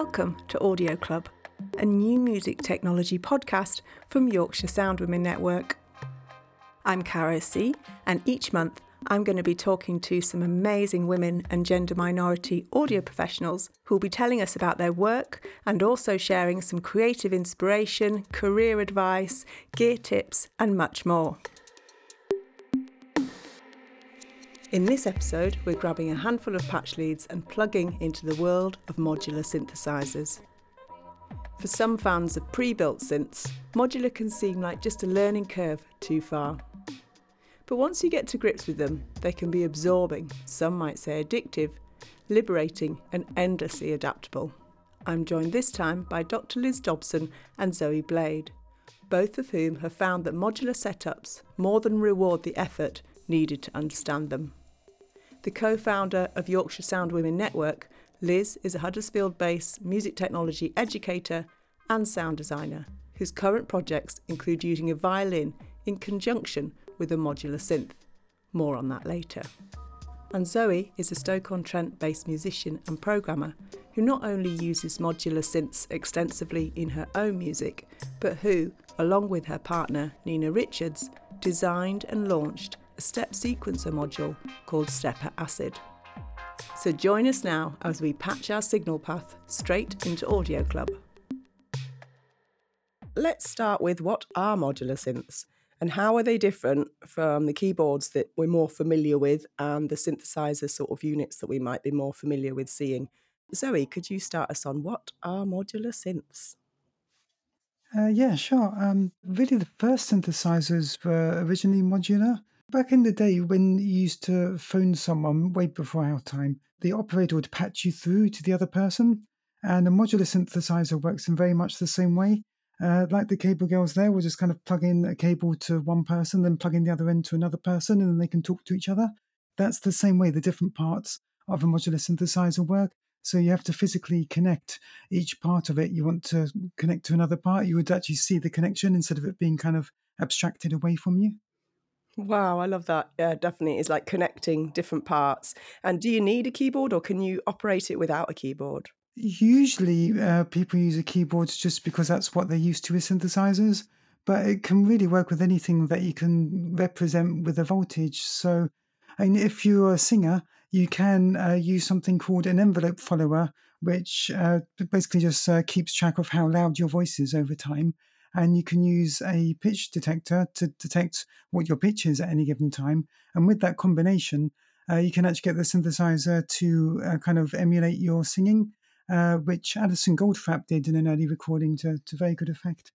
Welcome to Audio Club, a new music technology podcast from Yorkshire Sound Women Network. I'm Caro C, and each month I'm going to be talking to some amazing women and gender minority audio professionals who will be telling us about their work and also sharing some creative inspiration, career advice, gear tips, and much more. In this episode, we're grabbing a handful of patch leads and plugging into the world of modular synthesizers. For some fans of pre built synths, modular can seem like just a learning curve too far. But once you get to grips with them, they can be absorbing, some might say addictive, liberating, and endlessly adaptable. I'm joined this time by Dr. Liz Dobson and Zoe Blade, both of whom have found that modular setups more than reward the effort needed to understand them. The co founder of Yorkshire Sound Women Network, Liz is a Huddersfield based music technology educator and sound designer whose current projects include using a violin in conjunction with a modular synth. More on that later. And Zoe is a Stoke-on-Trent based musician and programmer who not only uses modular synths extensively in her own music, but who, along with her partner Nina Richards, designed and launched step sequencer module called Stepper Acid. So join us now as we patch our signal path straight into Audio Club. Let's start with what are modular synths and how are they different from the keyboards that we're more familiar with and the synthesizer sort of units that we might be more familiar with seeing? Zoe, could you start us on what are modular synths? Uh, yeah, sure. Um, really, the first synthesizers were originally modular. Back in the day when you used to phone someone way before our time, the operator would patch you through to the other person. And a modular synthesizer works in very much the same way. Uh, like the cable girls there, we'll just kind of plug in a cable to one person, then plug in the other end to another person, and then they can talk to each other. That's the same way the different parts of a modular synthesizer work. So you have to physically connect each part of it. You want to connect to another part, you would actually see the connection instead of it being kind of abstracted away from you. Wow, I love that. Yeah, definitely. It's like connecting different parts. And do you need a keyboard or can you operate it without a keyboard? Usually, uh, people use a keyboard just because that's what they're used to with synthesizers, but it can really work with anything that you can represent with a voltage. So, I mean, if you're a singer, you can uh, use something called an envelope follower, which uh, basically just uh, keeps track of how loud your voice is over time and you can use a pitch detector to detect what your pitch is at any given time. And with that combination, uh, you can actually get the synthesizer to uh, kind of emulate your singing, uh, which Alison Goldfrapp did in an early recording to, to very good effect.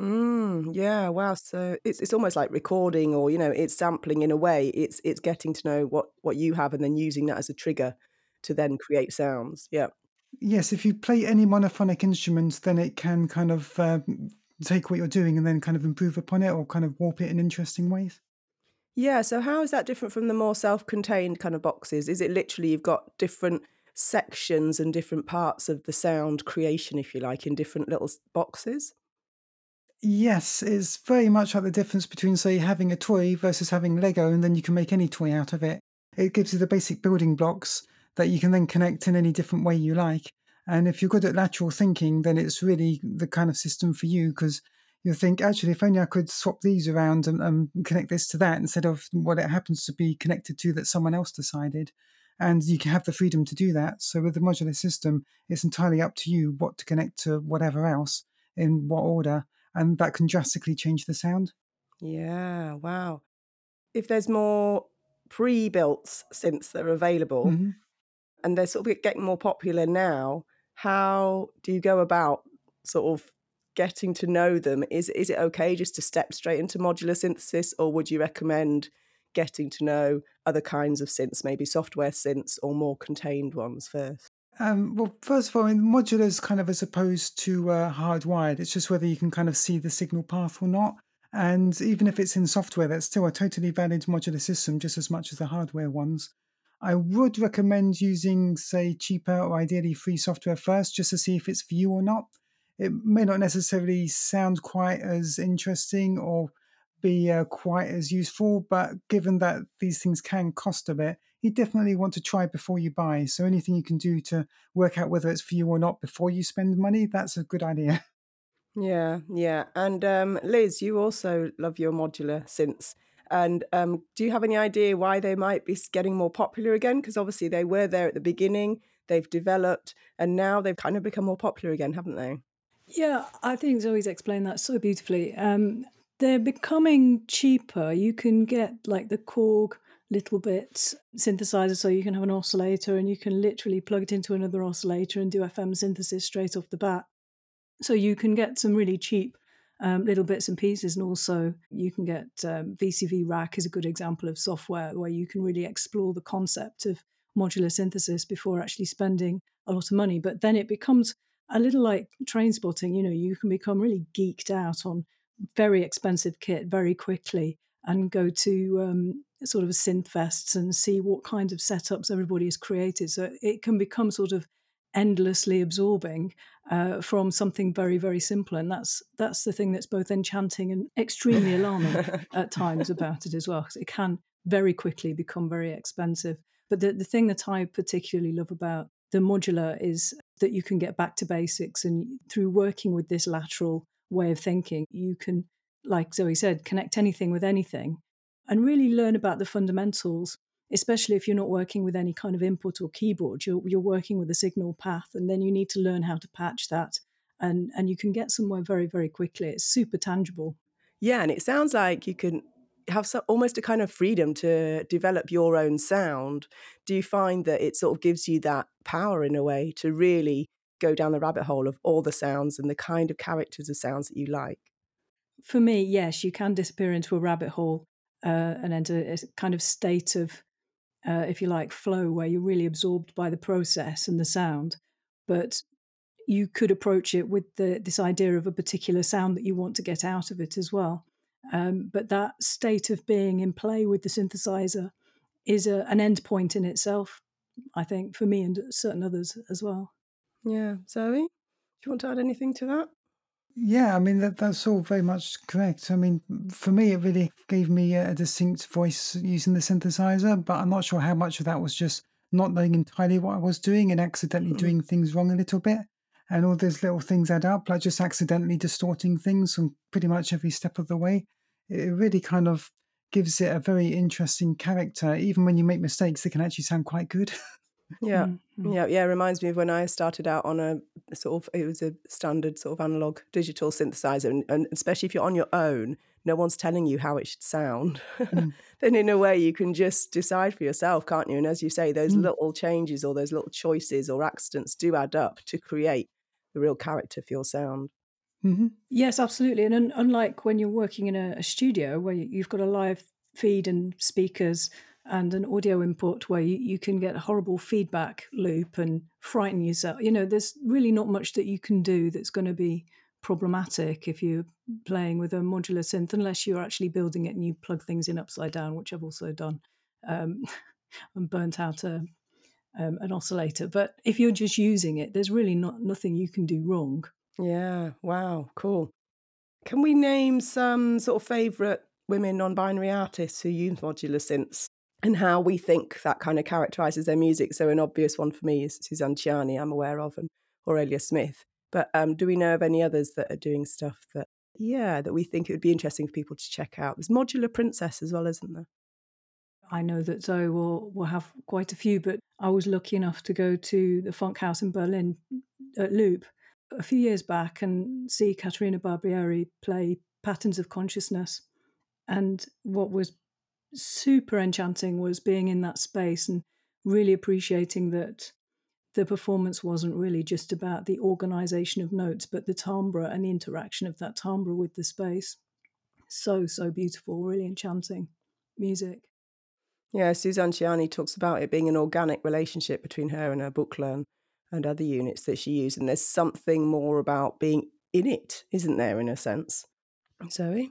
Mm, yeah, wow. So it's it's almost like recording, or you know, it's sampling in a way. It's it's getting to know what what you have, and then using that as a trigger to then create sounds. Yeah. Yes, if you play any monophonic instruments, then it can kind of uh, take what you're doing and then kind of improve upon it or kind of warp it in interesting ways? Yeah, so how is that different from the more self contained kind of boxes? Is it literally you've got different sections and different parts of the sound creation, if you like, in different little boxes? Yes, it's very much like the difference between, say, having a toy versus having Lego, and then you can make any toy out of it. It gives you the basic building blocks that you can then connect in any different way you like. And if you're good at lateral thinking, then it's really the kind of system for you because you'll think, actually, if only I could swap these around and, and, connect this to that instead of what it happens to be connected to that someone else decided. And you can have the freedom to do that. So with the modular system, it's entirely up to you what to connect to whatever else in what order. And that can drastically change the sound. Yeah, wow. If there's more pre built synths that are available, mm-hmm. And they're sort of getting more popular now, how do you go about sort of getting to know them? Is is it okay just to step straight into modular synthesis, or would you recommend getting to know other kinds of synths, maybe software synths or more contained ones first? Um, well, first of all, I mean, modular is kind of as opposed to uh, hardwired. It's just whether you can kind of see the signal path or not. And even if it's in software, that's still a totally valid modular system, just as much as the hardware ones. I would recommend using, say, cheaper or ideally free software first just to see if it's for you or not. It may not necessarily sound quite as interesting or be uh, quite as useful, but given that these things can cost a bit, you definitely want to try before you buy. So anything you can do to work out whether it's for you or not before you spend money, that's a good idea. Yeah, yeah. And um, Liz, you also love your modular synths. And um, do you have any idea why they might be getting more popular again? Because obviously they were there at the beginning, they've developed, and now they've kind of become more popular again, haven't they? Yeah, I think Zoe's explained that so beautifully. Um, they're becoming cheaper. You can get like the Korg little bits synthesizer, so you can have an oscillator and you can literally plug it into another oscillator and do FM synthesis straight off the bat. So you can get some really cheap um, little bits and pieces, and also you can get um, VCV Rack is a good example of software where you can really explore the concept of modular synthesis before actually spending a lot of money. But then it becomes a little like train spotting. You know, you can become really geeked out on very expensive kit very quickly and go to um, sort of synth fests and see what kind of setups everybody has created. So it can become sort of endlessly absorbing uh, from something very very simple and that's that's the thing that's both enchanting and extremely alarming at times about it as well because it can very quickly become very expensive but the, the thing that i particularly love about the modular is that you can get back to basics and through working with this lateral way of thinking. You can, like Zoe said, connect anything with anything and really learn about the fundamentals, especially if you're not working with any kind of input or keyboard. You're, you're working with a signal path, and then you need to learn how to patch that. And, and you can get somewhere very, very quickly. It's super tangible. Yeah, and it sounds like you can have some, almost a kind of freedom to develop your own sound. Do you find that it sort of gives you that power in a way to really go down the rabbit hole of all the sounds and the kind of characters of sounds that you like? For me, yes, you can disappear into a rabbit hole uh, and enter a kind of state of, uh, if you like, flow where you're really absorbed by the process and the sound. But you could approach it with the, this idea of a particular sound that you want to get out of it as well. Um, but that state of being in play with the synthesizer is a, an end point in itself, I think, for me and certain others as well. Yeah. Zoe, do you want to add anything to that? Yeah, I mean that that's all very much correct. I mean, for me, it really gave me a distinct voice using the synthesizer, but I'm not sure how much of that was just not knowing entirely what I was doing and accidentally mm-hmm. doing things wrong a little bit. And all those little things add up, like just accidentally distorting things on pretty much every step of the way. It really kind of gives it a very interesting character. Even when you make mistakes, they can actually sound quite good. Yeah, mm-hmm. yeah, yeah. It reminds me of when I started out on a sort of it was a standard sort of analog digital synthesizer, and, and especially if you're on your own, no one's telling you how it should sound. Mm. then in a way, you can just decide for yourself, can't you? And as you say, those mm. little changes or those little choices or accidents do add up to create the real character for your sound. Mm-hmm. Yes, absolutely. And un- unlike when you're working in a, a studio where you've got a live feed and speakers and an audio import where you, you can get a horrible feedback loop and frighten yourself. You know, there's really not much that you can do that's going to be problematic if you're playing with a modular synth, unless you're actually building it and you plug things in upside down, which I've also done um, and burnt out a, um, an oscillator. But if you're just using it, there's really not nothing you can do wrong. Yeah. Wow. Cool. Can we name some sort of favourite women non-binary artists who use modular synths? And how we think that kind of characterizes their music. So, an obvious one for me is Suzanne Ciani, I'm aware of, and Aurelia Smith. But um, do we know of any others that are doing stuff that, yeah, that we think it would be interesting for people to check out? There's Modular Princess as well, isn't there? I know that Zoe will, will have quite a few, but I was lucky enough to go to the Funkhaus in Berlin at Loop a few years back and see Caterina Barbieri play Patterns of Consciousness. And what was super enchanting was being in that space and really appreciating that the performance wasn't really just about the organization of notes, but the timbre and the interaction of that timbre with the space. So, so beautiful, really enchanting music. Yeah, Suzanne Ciani talks about it being an organic relationship between her and her Buchla and other units that she used. And there's something more about being in it, isn't there, in a sense? Zoe?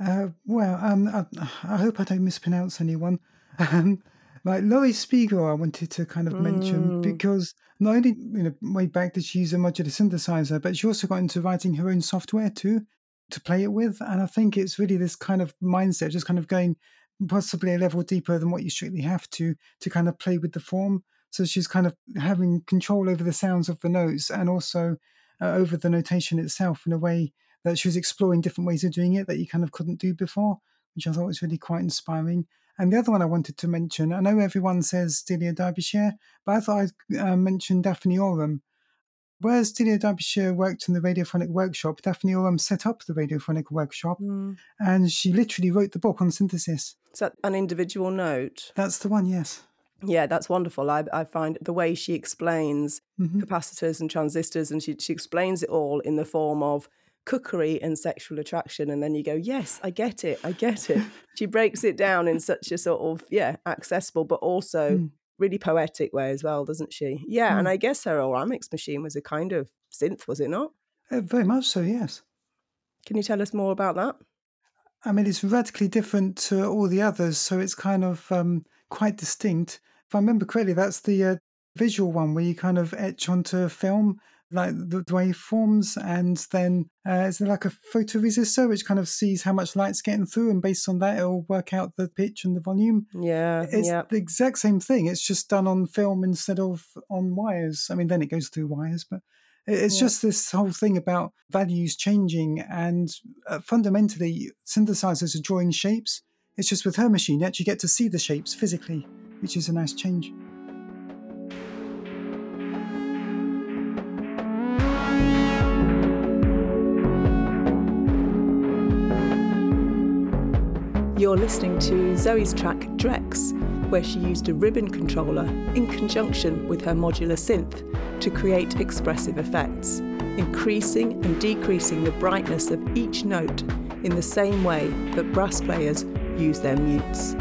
Uh, well, um, I, I, hope I don't mispronounce anyone. Um, like Laurie Spiegel, I wanted to kind of mention mm. because not only you know way back did she use a modular synthesizer, but she also got into writing her own software too to play it with. And I think it's really this kind of mindset, just kind of going, possibly a level deeper than what you strictly have to to kind of play with the form. So she's kind of having control over the sounds of the notes and also uh, over the notation itself in a way that she was exploring different ways of doing it that you kind of couldn't do before, which I thought was really quite inspiring. And the other one I wanted to mention, I know everyone says Delia Derbyshire, but I thought I'd uh, mention Daphne Oram. Whereas Delia Derbyshire worked in the radiophonic workshop, Daphne Oram set up the radiophonic workshop Mm. and she literally wrote the book on synthesis. Is that an individual note? That's the one, yes. Yeah, that's wonderful. I, I find the way she explains hmm capacitors and transistors, and she, she explains it all in the form of cookery and sexual attraction. And then you go, yes, I get it. I get it. she breaks it down in such a sort of, yeah, accessible, but also Mm. really poetic way as well, doesn't she? Yeah. And Mm. I guess her Oramics machine was a kind of synth, was it not? Uh, very much so, yes. Can you tell us more about that? I mean, it's radically different to all the others, so it's kind of um, quite distinct. If I remember correctly, that's the uh, visual one where you kind of etch onto film like the, the waveforms, and then uh, is there like a photoresistor which kind of sees how much light's getting through, and based on that, it'll work out the pitch and the volume. Yeah. It's yeah. the exact same thing. It's just done on film instead of on wires. I mean, then it goes through wires, but it's Yeah. just this whole thing about values changing and uh, fundamentally synthesizers are drawing shapes. It's just with her machine, that you actually get to see the shapes physically, which is a nice change. You're listening to Zoe's track Drex, where she used a ribbon controller in conjunction with her modular synth to create expressive effects, increasing and decreasing the brightness of each note in the same way that brass players use their mutes.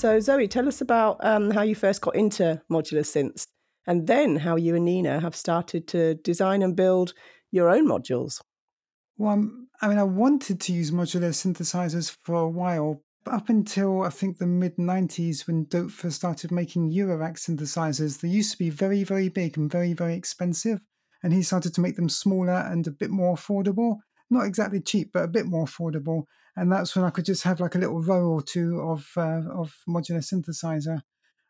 So, Zoe, tell us about um, how you first got into modular synths and then how you and Nina have started to design and build your own modules. Well, I'm- I mean, I wanted to use modular synthesizers for a while, but up until I think the mid 90s when Doepfer first started making Eurorack synthesizers, they used to be very, very big and very, very expensive. And he started to make them smaller and a bit more affordable. Not exactly cheap, but a bit more affordable. And that's when I could just have like a little row or two of, uh, of modular synthesizer.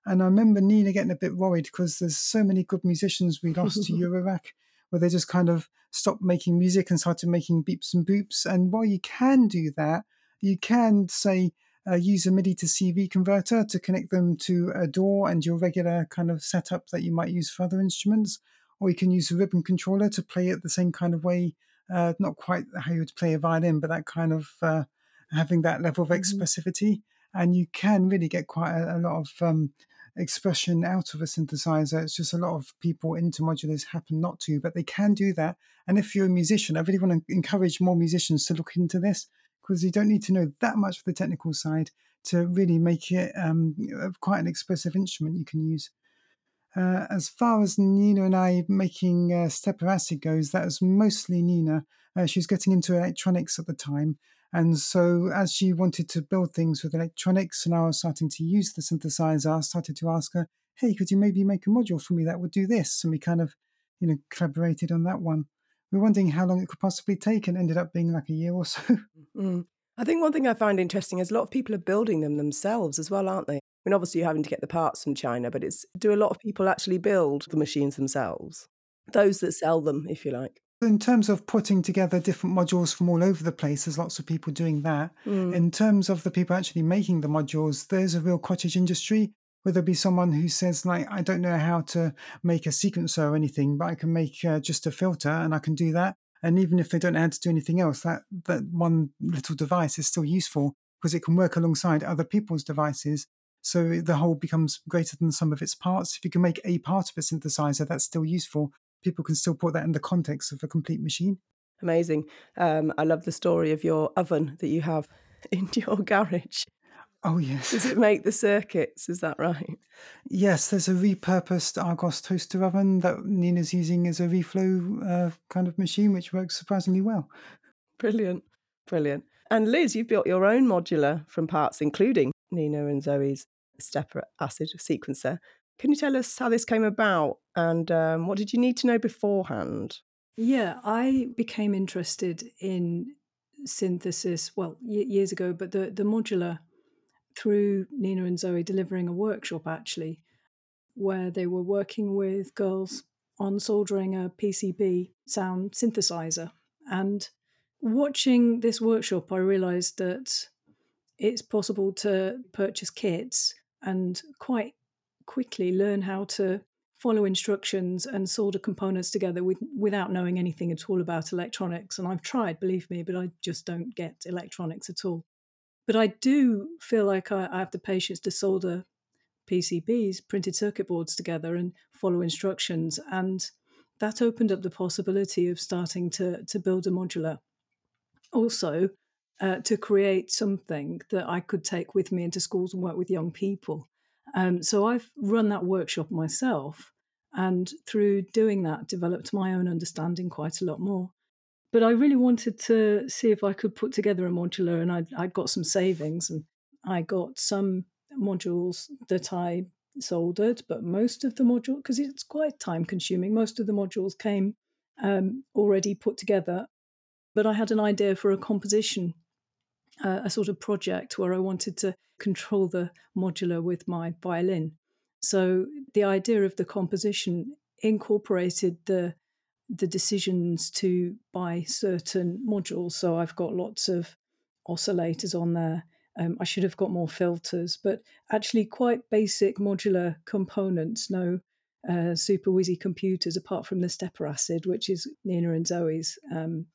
And I remember Nina getting a bit worried because there's so many good musicians we lost to Eurorack where they just kind of stopped making music and started making beeps and boops. And while you can do that, you can say uh, use a MIDI to CV converter to connect them to a DAW and your regular kind of setup that you might use for other instruments. Or you can use a ribbon controller to play it the same kind of way, uh, not quite how you would play a violin, but that kind of uh, having that level of Mhm. expressivity. And you can really get quite a, a lot of um, expression out of a synthesizer. It's just a lot of people into modulars happen not to, but they can do that. And if you're a musician, I really want to encourage more musicians to look into this because you don't need to know that much of the technical side to really make it um, quite an expressive instrument you can use. Uh, as far as Nina and I making uh, Stepper Acid goes, that was mostly Nina. Uh, she was getting into electronics at the time. And so, as she wanted to build things with electronics, and I was starting to use the synthesizer, I started to ask her, "Hey, could you maybe make a module for me that would do this?" And we kind of, you know, collaborated on that one. We were wondering how long it could possibly take, and ended up being like a year or so. Mm. I think one thing I find interesting is a lot of people are building them themselves as well, aren't they? I mean, obviously you're having to get the parts from China, but it's do a lot of people actually build the machines themselves? Those that sell them, if you like. In terms of putting together different modules from all over the place, there's lots of people doing that. Mm. In terms of the people actually making the modules, there's a real cottage industry where there'll be someone who says, like, I don't know how to make a sequencer or anything, but I can make uh, just a filter and I can do that. And even if they don't know how to do anything else, that, that one little device is still useful because it can work alongside other people's devices. So the whole becomes greater than the sum of its parts. If you can make a part of a synthesizer, that's still useful people can still put that in the context of a complete machine. Amazing. Um, I love the story of your oven that you have in your garage. Oh, yes. Does it make the circuits? Is that right? Yes, there's a repurposed Argos toaster oven that Nina's using as a reflow uh, kind of machine, which works surprisingly well. Brilliant. Brilliant. And Liz, you've built your own modular from parts, including Nina and Zoe's stepper acid sequencer. Can you tell us how this came about and um, what did you need to know beforehand? Yeah, I became interested in synthesis, well, y- years ago, but the, the modular through Nina and Zoe delivering a workshop actually, where they were working with girls on soldering a PCB sound synthesizer. And watching this workshop, I realized that it's possible to purchase kits and quite quickly learn how to follow instructions and solder components together with, without knowing anything at all about electronics. And I've tried, believe me, but I just don't get electronics at all. But I do feel like I, I have the patience to solder PCBs, printed circuit boards together, and follow instructions. And that opened up the possibility of starting to, to build a modular. Also, uh, to create something that I could take with me into schools and work with young people. Um, so I've run that workshop myself, and through doing that, developed my own understanding quite a lot more. But I really wanted to see if I could put together a modular, and I'd, got some savings, and I got some modules that I soldered, but most of the module because it's quite time consuming. Most of the modules came um, already put together, but I had an idea for a composition a sort of project where I wanted to control the modular with my violin. So the idea of the composition incorporated the the decisions to buy certain modules. So I've got lots of oscillators on there. Um, I should have got more filters, but actually quite basic modular components. No uh, super whizzy computers apart from the stepper acid, which is Nina and Zoe's um,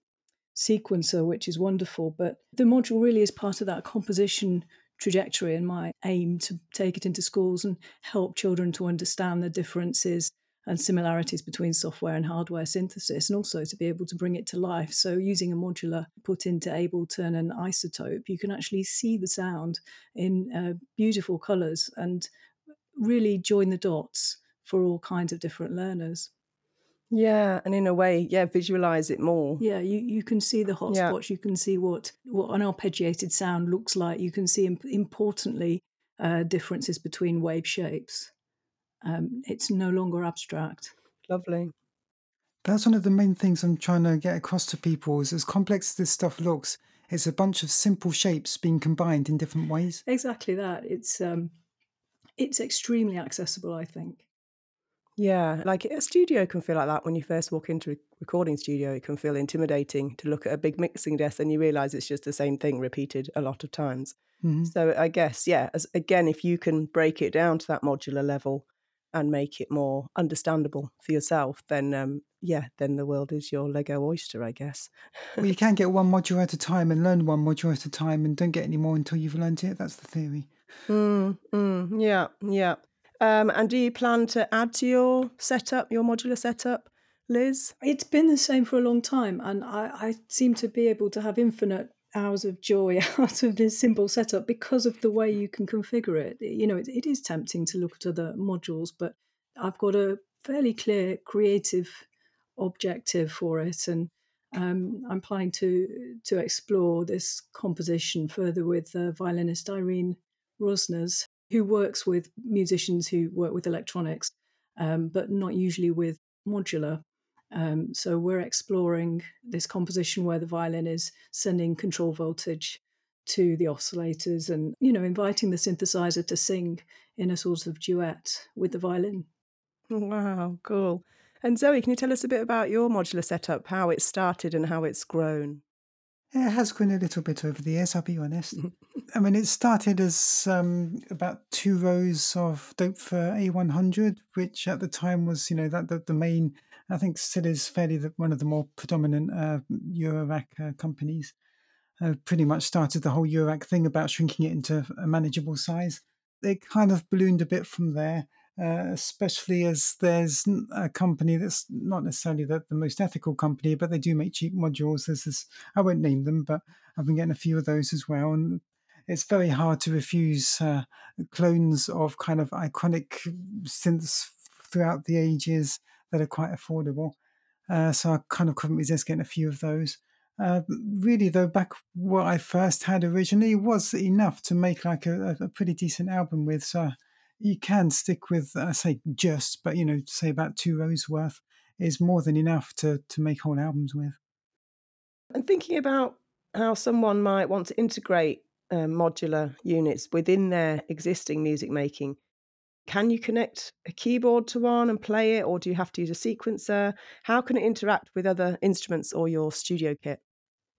sequencer, which is wonderful. But the module really is part of that composition trajectory and my aim to take it into schools and help children to understand the differences and similarities between software and hardware synthesis, and also to be able to bring it to life. So, using a modular put into Ableton and iZotope, you can actually see the sound in uh, beautiful colours and really join the dots for all kinds of different learners. Yeah, and in a way, yeah, visualize it more. Yeah, you, you can see the hotspots. Yeah. You can see what what an arpeggiated sound looks like. You can see importantly uh, differences between wave shapes. Um, it's no longer abstract. Lovely. That's one of the main things I'm trying to get across to people. Is as complex as this stuff looks, it's a bunch of simple shapes being combined in different ways. Exactly that. It's um, it's extremely accessible. I think. Yeah, like a studio can feel like that when you first walk into a recording studio. It can feel intimidating to look at a big mixing desk and you realize it's just the same thing repeated a lot of times. Mm-hmm. So I guess, yeah, as, again, if you can break it down to that modular level and make it more understandable for yourself, then um, yeah, then the world is your Lego oyster, I guess. well, you can get one module at a time and learn one module at a time, and don't get any more until you've learned it. That's the theory. Mm, mm, yeah, yeah. Um, and do you plan to add to your setup, your modular setup, Liz? It's been the same for a long time, and I, I seem to be able to have infinite hours of joy out of this simple setup because of the way you can configure it. You know, it, it is tempting to look at other modules, but I've got a fairly clear creative objective for it, and um, I'm planning to to explore this composition further with uh, violinist Irene Rosners, who works with musicians who work with electronics, um, but not usually with modular. Um, so we're exploring this composition where the violin is sending control voltage to the oscillators and you know inviting the synthesizer to sing in a sort of duet with the violin wow cool And Zoe, can you tell us a bit about your modular setup, how it started and how it's grown? It has grown a little bit over the years, I'll be honest. I mean, it started as um, about two rows of Doepfer A100, which at the time was, you know, that the, the main, I think still is fairly the, one of the more predominant uh, Eurorack uh, companies. Uh, pretty much started the whole Eurorack thing about shrinking it into a manageable size. They kind of ballooned a bit from there. Uh, especially as there's a company that's not necessarily the, the, most ethical company, but they do make cheap modules. There's this, I won't name them, but I've been getting a few of those as well. And it's very hard to refuse uh, clones of kind of iconic synths throughout the ages that are quite affordable. Uh, so I kind of couldn't resist getting a few of those. Uh, really, though, back what I first had originally was enough to make like a, a pretty decent album with. So you can stick with, I say just, but you know, say about two rows worth is more than enough to to make whole albums with. And thinking about how someone might want to integrate uh, modular units within their existing music making, can you connect a keyboard to one and play it, or do you have to use a sequencer? How can it interact with other instruments or your studio kit?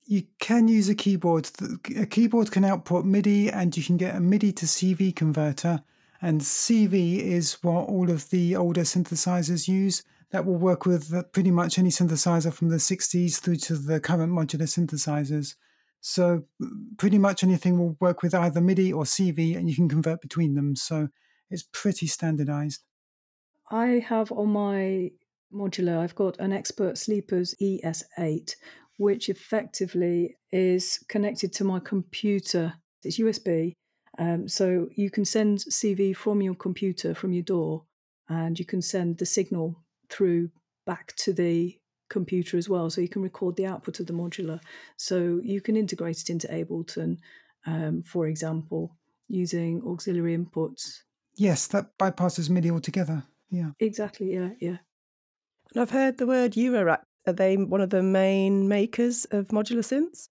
You can use a keyboard. A keyboard can output MIDI, and you can get a MIDI to CV converter and CV is what all of the older synthesizers use. That will work with uh, pretty much any synthesizer from the 60s through to the current modular synthesizers. So, mm, pretty much anything will work with either MIDI or CV, and you can convert between them. So, it's pretty standardized. I have on my modular, I've got an Expert Sleepers ES8, which effectively is connected to my computer. It's USB, um, so you can send CV from your computer, from your DAW, and you can send the signal through back to the computer as well. So you can record the output of the modular. So you can integrate it into Ableton, um, for example, using auxiliary inputs. Yes, that bypasses MIDI altogether. Yeah. Exactly. Yeah. Yeah. And I've heard the word Eurorack. Are they one of the main makers of modular synths?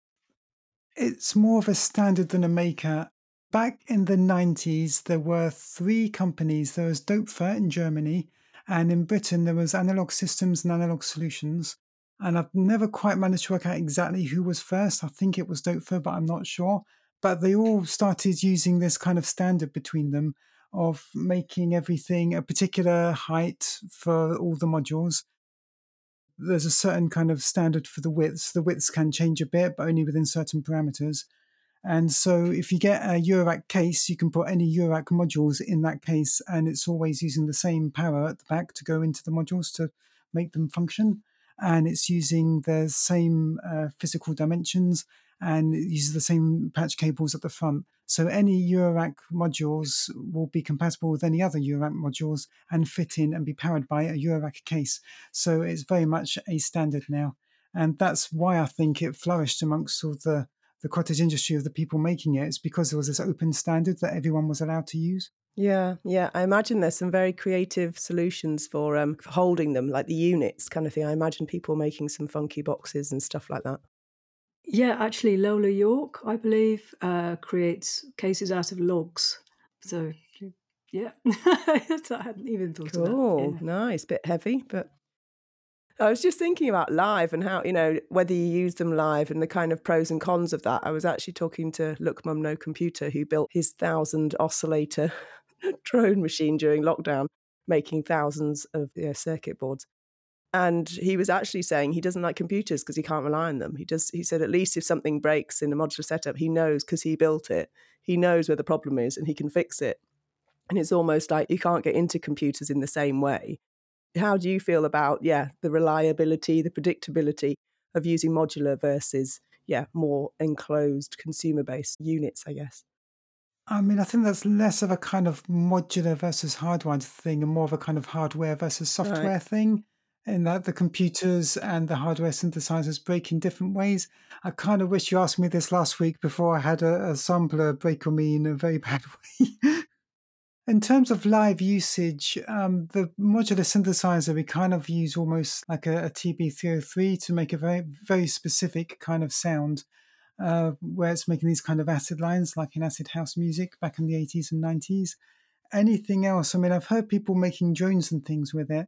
It's more of a standard than a maker back in the 90s, there were three companies. There was Doepfer in Germany, and in Britain, there was Analog Systems and Analog Solutions. And I've never quite managed to work out exactly who was first. I think it was Doepfer, but I'm not sure. But they all started using this kind of standard between them of making everything a particular height for all the modules. There's a certain kind of standard for the widths. The widths can change a bit, but only within certain parameters. And so if you get a Eurorack case, you can put any Eurorack modules in that case, and it's always using the same power at the back to go into the modules to make them function. And it's using the same uh, physical dimensions and it uses the same patch cables at the front. So any Eurorack modules will be compatible with any other Eurorack modules and fit in and be powered by a Eurorack case. So it's very much a standard now. And that's why I think it flourished amongst all the the cottage industry of the people making it. It's because there was this open standard that everyone was allowed to use. Yeah, yeah. I imagine there's some very creative solutions for um, holding them, like the units kind of thing. I imagine people making some funky boxes and stuff like that. Yeah, actually, Lola York, I believe, uh, creates cases out of logs. So, yeah, I hadn't even thought cool. of that. Cool, yeah. nice, bit heavy, but I was just thinking about live and how, you know, whether you use them live and the kind of pros and cons of that. I was actually talking to Look Mum No Computer, who built his thousand oscillator drone machine during lockdown, making thousands of you know, circuit boards. And he was actually saying he doesn't like computers because he can't rely on them. He does. He said at least if something breaks in a modular setup, he knows because he built it. He knows where the problem is and he can fix it. And it's almost like you can't get into computers in the same way how do you feel about yeah the reliability the predictability of using modular versus yeah more enclosed consumer based units i guess I mean, I think that's less of a kind of modular versus hardwired thing and more of a kind of hardware versus software right. thing, in that the mm-hmm. computers and the hardware synthesizers break in different ways. I kind of wish you asked me this last week before I had a, a sampler break on me in a very bad way. In terms of live usage, um, the modular synthesizer, we kind of use almost like a, a TB303 to make a very, very specific kind of sound, uh, where it's making these kind of acid lines, like in acid house music back in the 80s and 90s. Anything else? I mean, I've heard people making drones and things with it,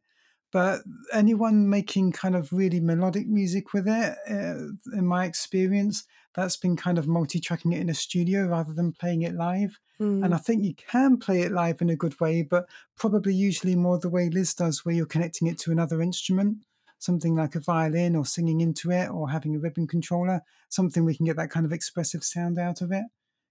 But anyone making kind of really melodic music with it, uh, in my experience, that's been kind of multi tracking it in a studio rather than playing it live. Mm. And I think you can play it live in a good way, but probably usually more the way Liz does, where you're connecting it to another instrument, something like a violin or singing into it or having a ribbon controller, something we can get that kind of expressive sound out of it.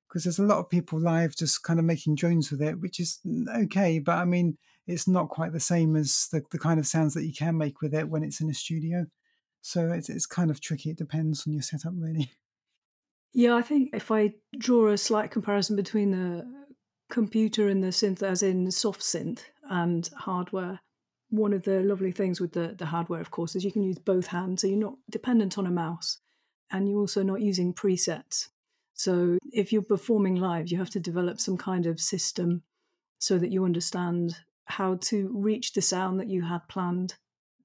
Because there's a lot of people live just kind of making drones with it, which is okay, but I mean, it's not quite the same as the, the kind of sounds that you can make with it when it's in a studio. So it's, it's kind of tricky. It depends on your setup, really. Yeah, I think if I draw a slight comparison between the computer and the synth, as in soft synth and hardware, one of the lovely things with the, the hardware, of course, is you can use both hands. So you're not dependent on a mouse and you're also not using presets. So if you're performing live, you have to develop some kind of system so that you understand how to reach the sound that you had planned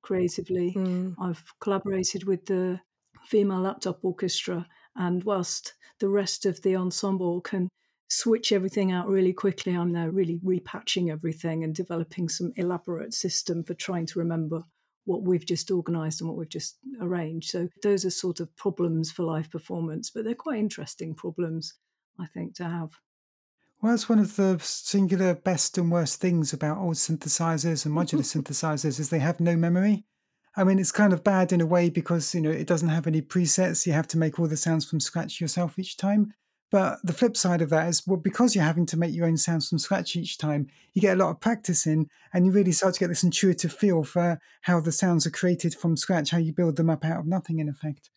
creatively. Mm. I've collaborated with the Female Laptop Orchestra and whilst the rest of the ensemble can switch everything out really quickly, I'm now really repatching everything and developing some elaborate system for trying to remember what we've just organised and what we've just arranged. So those are sort of problems for live performance, but they're quite interesting problems, I think, to have. Well, that's one of the singular best and worst things about old synthesizers and mm-hmm. modular synthesizers is they have no memory. I mean, it's kind of bad in a way because you know it doesn't have any presets. You have to make all the sounds from scratch yourself each time. But the flip side of that is, well, because you're having to make your own sounds from scratch each time, you get a lot of practice in, and you really start to get this intuitive feel for how the sounds are created from scratch, how you build them up out of nothing, in effect.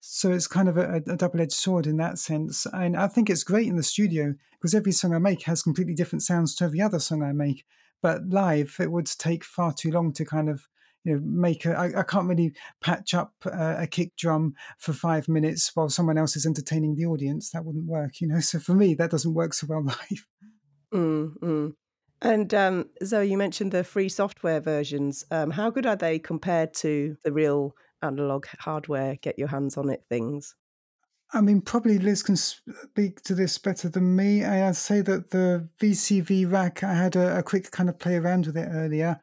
So it's kind of a, a double-edged sword in that sense, and I think it's great in the studio because every song I make has completely different sounds to every other song I make. But live, it would take far too long to kind of you know make a I, I can't really patch up a, kick drum for five minutes while someone else is entertaining the audience that wouldn't work you know so for me that doesn't work so well live mm, and um, zoe you mentioned the free software versions um, how good are they compared to the real analog hardware get your hands on it things I mean, probably Liz can speak to this better than me. I'd say that the VCV rack, I had a, a, quick kind of play around with it earlier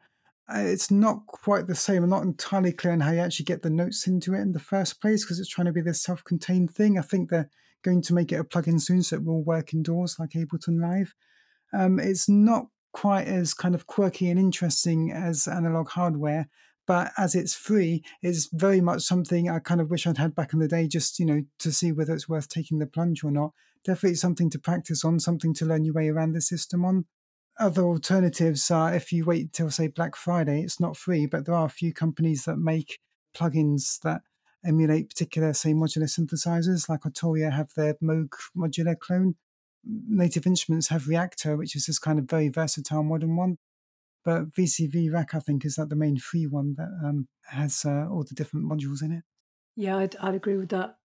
it's not quite the same. I'm not entirely clear on how you actually get the notes into it in the first place because it's trying to be this self contained thing. I think they're going to make it a plugin soon so it will work in DAWs like Ableton Live. Um, it's not quite as kind of quirky and interesting as analog hardware, but as it's free, it's very much something I kind of wish I'd had back in the day just, you know, to see whether it's worth taking the plunge or not. Definitely something to practice on, something to learn your way around the system on other alternatives are if you wait till say Black Friday, it's not free, but there are a few companies that make plugins that emulate particular say modular synthesizers. Like Arturia have their Moog modular clone. Native Instruments have Reaktor, which is this kind of very versatile modern one. But VCV Rack, I think, is that the main free one that um, has uh, all the different modules in it. Yeah, I'd, I'd agree with that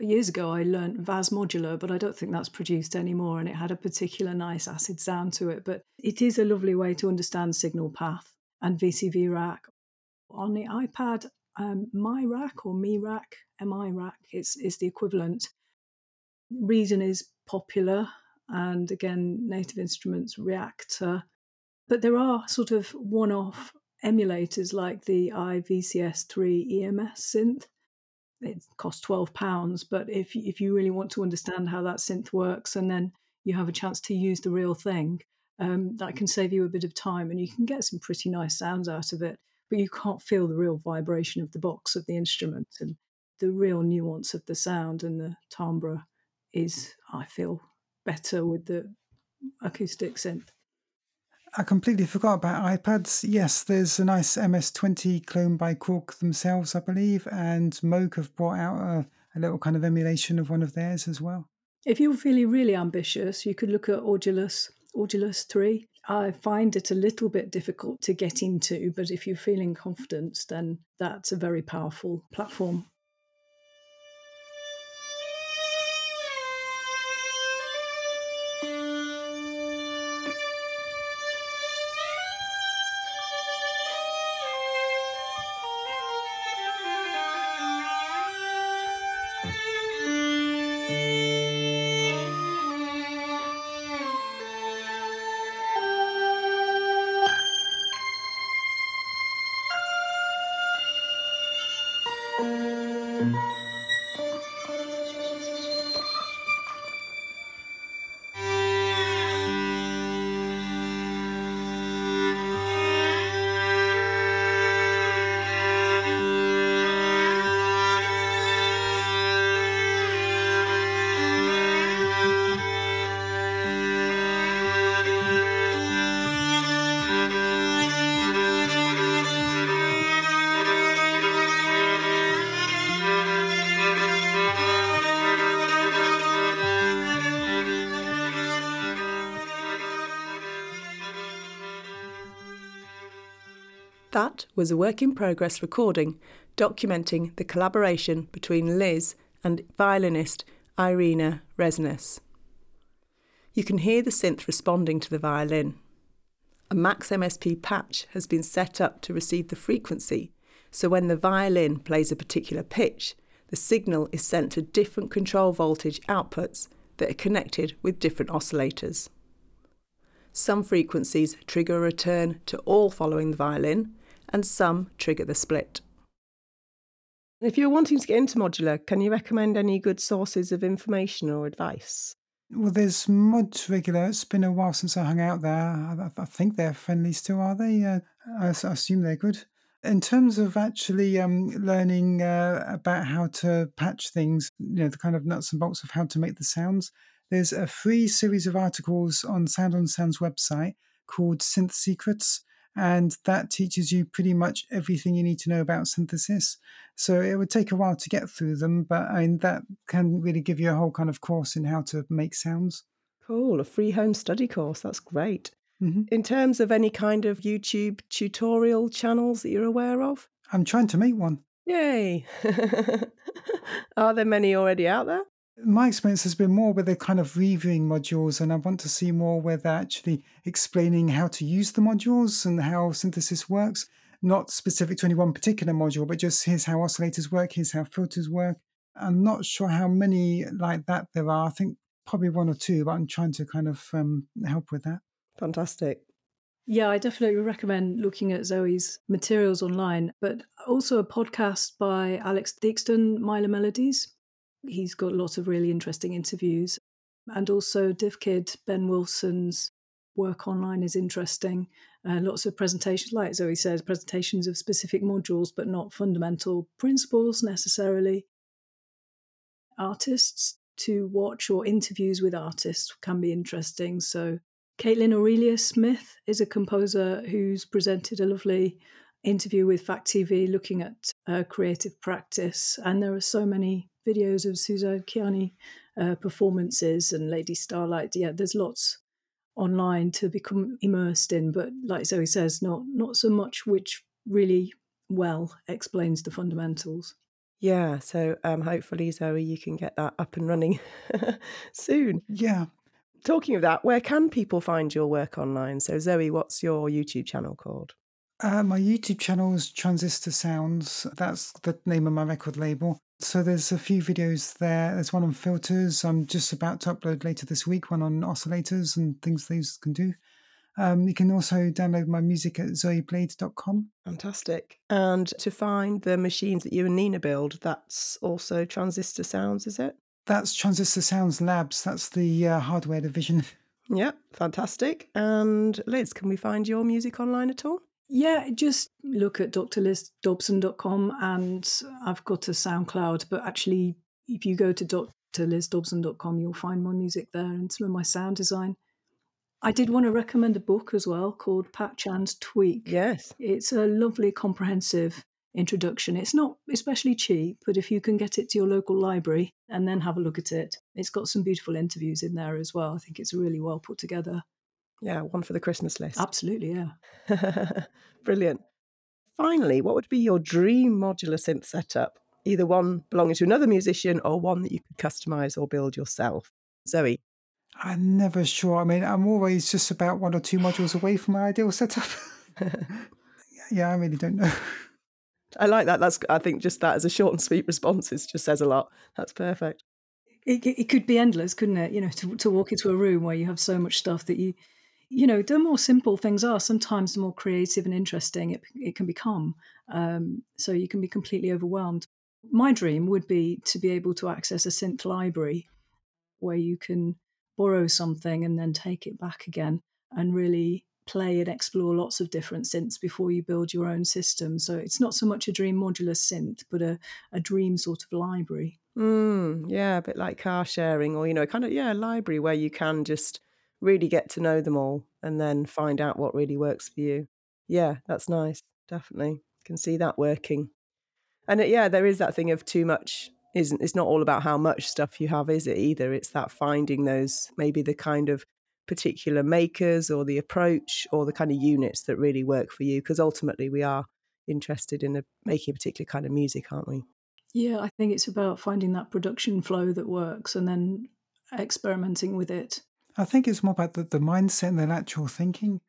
years ago I learned Vaz Modular, but I don't think that's produced anymore. And it had a particular nice acid sound to it. But it is a lovely way to understand signal path and VCV rack. On the iPad, um, My Rack or Me Rack, MI Rack is, is the equivalent. Reason is popular, and again, Native Instruments Reaktor. But there are sort of one off emulators like the iVCS3 EMS synth it costs twelve pounds. But if if you really want to understand how that synth works, and then you have a chance to use the real thing, um, that can save you a bit of time, and you can get some pretty nice sounds out of it. But you can't feel the real vibration of the box of the instrument and the real nuance of the sound and the timbre is, I feel, better with the acoustic synth. I completely forgot about iPads. Yes, there's a nice MS20 clone by Korg themselves, I believe, and Moog have brought out a, a little kind of emulation of one of theirs as well. If you're feeling really ambitious, you could look at Audulus, Audulus 3. I find it a little bit difficult to get into, but if you're feeling confident, then that's a very powerful platform. That was a work in progress recording documenting the collaboration between Liz and violinist Irina Resnes. You can hear the synth responding to the violin. A Max MSP patch has been set up to receive the frequency, so when the violin plays a particular pitch, the signal is sent to different control voltage outputs that are connected with different oscillators. Some frequencies trigger a return to all following the violin, and some trigger the split. If you're wanting to get into modular, can you recommend any good sources of information or advice? Well, there's Mod Regular. It's been a while since I hung out there. I, I think they're friendly still, are they? Uh, I, I, assume they're good. In terms of actually um, learning uh, about how to patch things, you know, the kind of nuts and bolts of how to make the sounds, there's a free series of articles on Sound on Sound's website called Synth Secrets and that teaches you pretty much everything you need to know about synthesis. So it would take a while to get through them, but I mean, that can really give you a whole kind of course in how to make sounds. Cool, a free home study course. That's great. Mm-hmm. In terms of any kind of YouTube tutorial channels that you're aware of? I'm trying to make one. Yay! Are there many already out there? My experience has been more where they're kind of reviewing modules, and I want to see more where they're actually explaining how to use the modules and how synthesis works. Not specific to any one particular module, but just here's how oscillators work, here's how filters work. I'm not sure how many like that there are. I think probably one or two, but I'm trying to kind of um, help with that. Fantastic. Yeah, I definitely recommend looking at Zoe's materials online, but also a podcast by Alex Theakston, Mylar Melodies. He's got lots of really interesting interviews. And also, DivKid, Ben Wilson's work online is interesting. Uh, lots of presentations, like Zoe says, presentations of specific modules, but not fundamental principles necessarily. Artists to watch or interviews with artists can be interesting. So, Kaitlyn Aurelia Smith is a composer who's presented a lovely interview with Fact TV looking at uh, creative practice. And there are so many videos of Suzanne Ciani uh, performances and Lady Starlight. Yeah, there's lots online to become immersed in, but like Zoe says, not not so much which really well explains the fundamentals. Yeah, so um, hopefully, Zoe, you can get that up and running soon. Yeah. Talking of that, where can people find your work online? So, Zoe, what's your YouTube channel called? Uh, my YouTube channel is Transistor Sounds. That's the name of my record label. So there's a few videos there. There's one on filters. I'm just about to upload later this week, one on oscillators and things these can do. Um, you can also download my music at zoeblades.com. Fantastic. And to find the machines that you and Nina build, that's also Transistor Sounds, is it? That's Transistor Sounds Labs. That's the uh, hardware division. Yep, fantastic. And Liz, can we find your music online at all? Yeah, just look at drlizdobson.com and I've got a SoundCloud, but actually, if you go to drlizdobson.com, you'll find my music there and some of my sound design. I did want to recommend a book as well called Patch and Tweak. Yes. It's a lovely, comprehensive introduction. It's not especially cheap, but if you can get it to your local library and then have a look at it, it's got some beautiful interviews in there as well. I think it's really well put together. Yeah, one for the Christmas list. Absolutely, yeah. Brilliant. Finally, what would be your dream modular synth setup? Either one belonging to another musician or one that you could customize or build yourself. Zoe. I'm never sure. I mean, I'm always just about one or two modules away from my ideal setup. yeah, I really don't know. I like that. That's I think just that as a short and sweet response is just says a lot. That's perfect. It, it could be endless, couldn't it? You know, to, to walk into a room where you have so much stuff that you you know, the more simple things are, sometimes the more creative and interesting it, it can become. Um, so you can be completely overwhelmed. My dream would be to be able to access a synth library where you can borrow something and then take it back again and really play and explore lots of different synths before you build your own system. So it's not so much a dream modular synth, but a, a dream sort of library. Mm, yeah, a bit like car sharing or, you know, kind of, yeah, a library where you can just really get to know them all and then find out what really works for you. Yeah, that's nice. Definitely. Can see that working. And it, yeah, there is that thing of too much isn't it's not all about how much stuff you have, is it either? It's that finding those maybe the kind of particular makers or the approach or the kind of units that really work for you because ultimately we are interested in a, making a particular kind of music aren't we yeah i think it's about finding that production flow that works and then experimenting with it i think it's more about the, the mindset and the natural thinking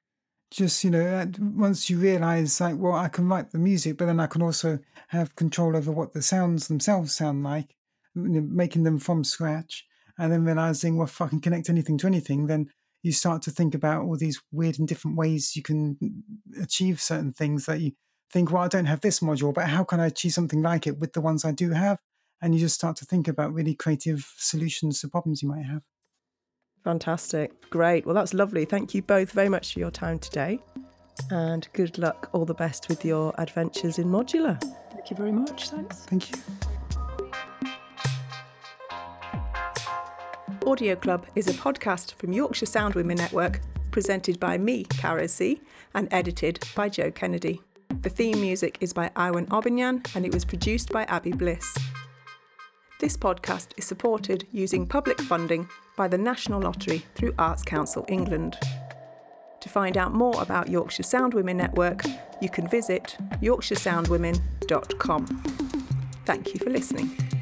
just you know once you realize like well i can write the music but then i can also have control over what the sounds themselves sound like making them from scratch and then realizing well if i can connect anything to anything then you start to think about all these weird and different ways you can mm, achieve certain things that you think, well, I don't have this module, but how can I achieve something like it with the ones I do have? And you just start to think about really creative solutions to problems you might have. Fantastic. Great. Well, that's lovely. Thank you both very much for your time today. And good luck. All the best with your adventures in modular. Thank you very much. Thanks. Thank you. Audio Club is a podcast from Yorkshire Sound Women Network, presented by me, Cara C, and edited by Joe Kennedy. The theme music is by Iwan Obinyan and it was produced by Abby Bliss. This podcast is supported using public funding by the National Lottery through Arts Council England. To find out more about Yorkshire Sound Women Network, you can visit yorkshiresoundwomen.com. Thank you for listening.